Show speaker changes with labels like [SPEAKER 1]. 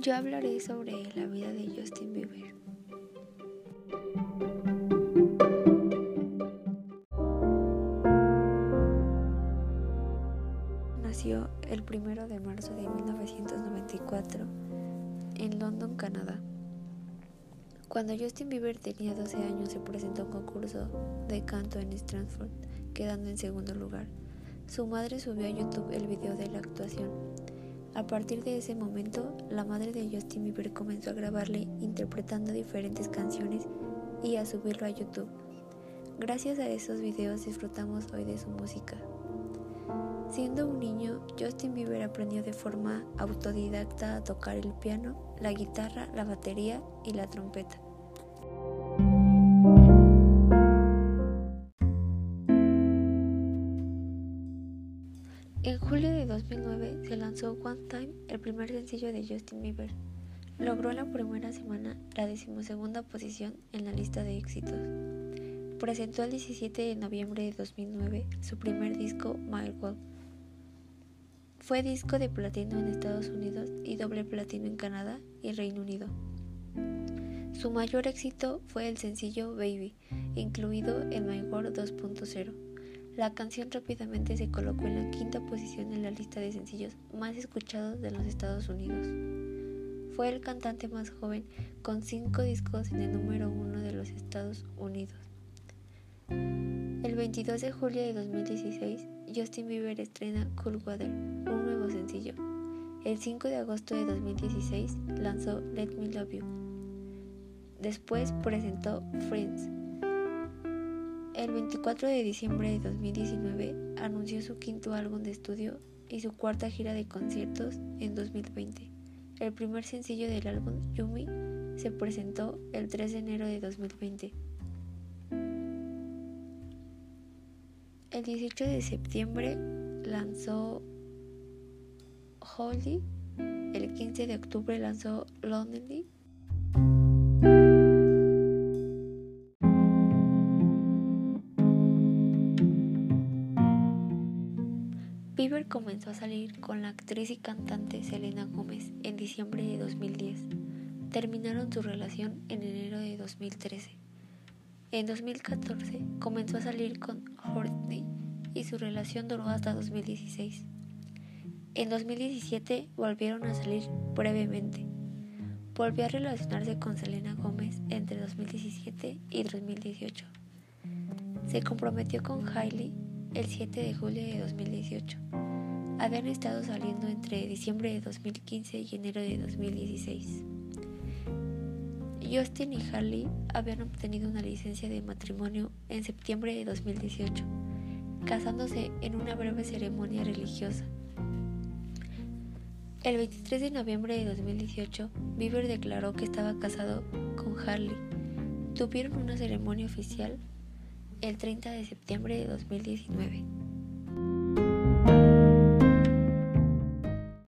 [SPEAKER 1] Yo hablaré sobre la vida de Justin Bieber. Nació el 1 de marzo de 1994 en London, Canadá. Cuando Justin Bieber tenía 12 años se presentó a un concurso de canto en Stratford, quedando en segundo lugar. Su madre subió a YouTube el video de la actuación. A partir de ese momento, la madre de Justin Bieber comenzó a grabarle interpretando diferentes canciones y a subirlo a YouTube. Gracias a esos videos disfrutamos hoy de su música. Siendo un niño, Justin Bieber aprendió de forma autodidacta a tocar el piano, la guitarra, la batería y la trompeta. En julio de 2009 se lanzó One Time, el primer sencillo de Justin Bieber. Logró la primera semana la decimosegunda posición en la lista de éxitos. Presentó el 17 de noviembre de 2009 su primer disco, My World. Fue disco de platino en Estados Unidos y doble platino en Canadá y Reino Unido. Su mayor éxito fue el sencillo Baby, incluido en My World 2.0. La canción rápidamente se colocó en la quinta posición en la lista de sencillos más escuchados de los Estados Unidos. Fue el cantante más joven con cinco discos en el número uno de los Estados Unidos. El 22 de julio de 2016, Justin Bieber estrena Cool Weather, un nuevo sencillo. El 5 de agosto de 2016 lanzó Let Me Love You. Después presentó Friends, el 24 de diciembre de 2019 anunció su quinto álbum de estudio y su cuarta gira de conciertos en 2020. El primer sencillo del álbum, Yumi, se presentó el 3 de enero de 2020. El 18 de septiembre lanzó Holy. El 15 de octubre lanzó Lonely Bieber comenzó a salir con la actriz y cantante Selena Gómez en diciembre de 2010. Terminaron su relación en enero de 2013. En 2014 comenzó a salir con Courtney y su relación duró hasta 2016. En 2017 volvieron a salir brevemente. Volvió a relacionarse con Selena Gómez entre 2017 y 2018. Se comprometió con Hailey el 7 de julio de 2018. Habían estado saliendo entre diciembre de 2015 y enero de 2016. Justin y Harley habían obtenido una licencia de matrimonio en septiembre de 2018, casándose en una breve ceremonia religiosa. El 23 de noviembre de 2018, Bieber declaró que estaba casado con Harley. Tuvieron una ceremonia oficial el 30 de septiembre de 2019.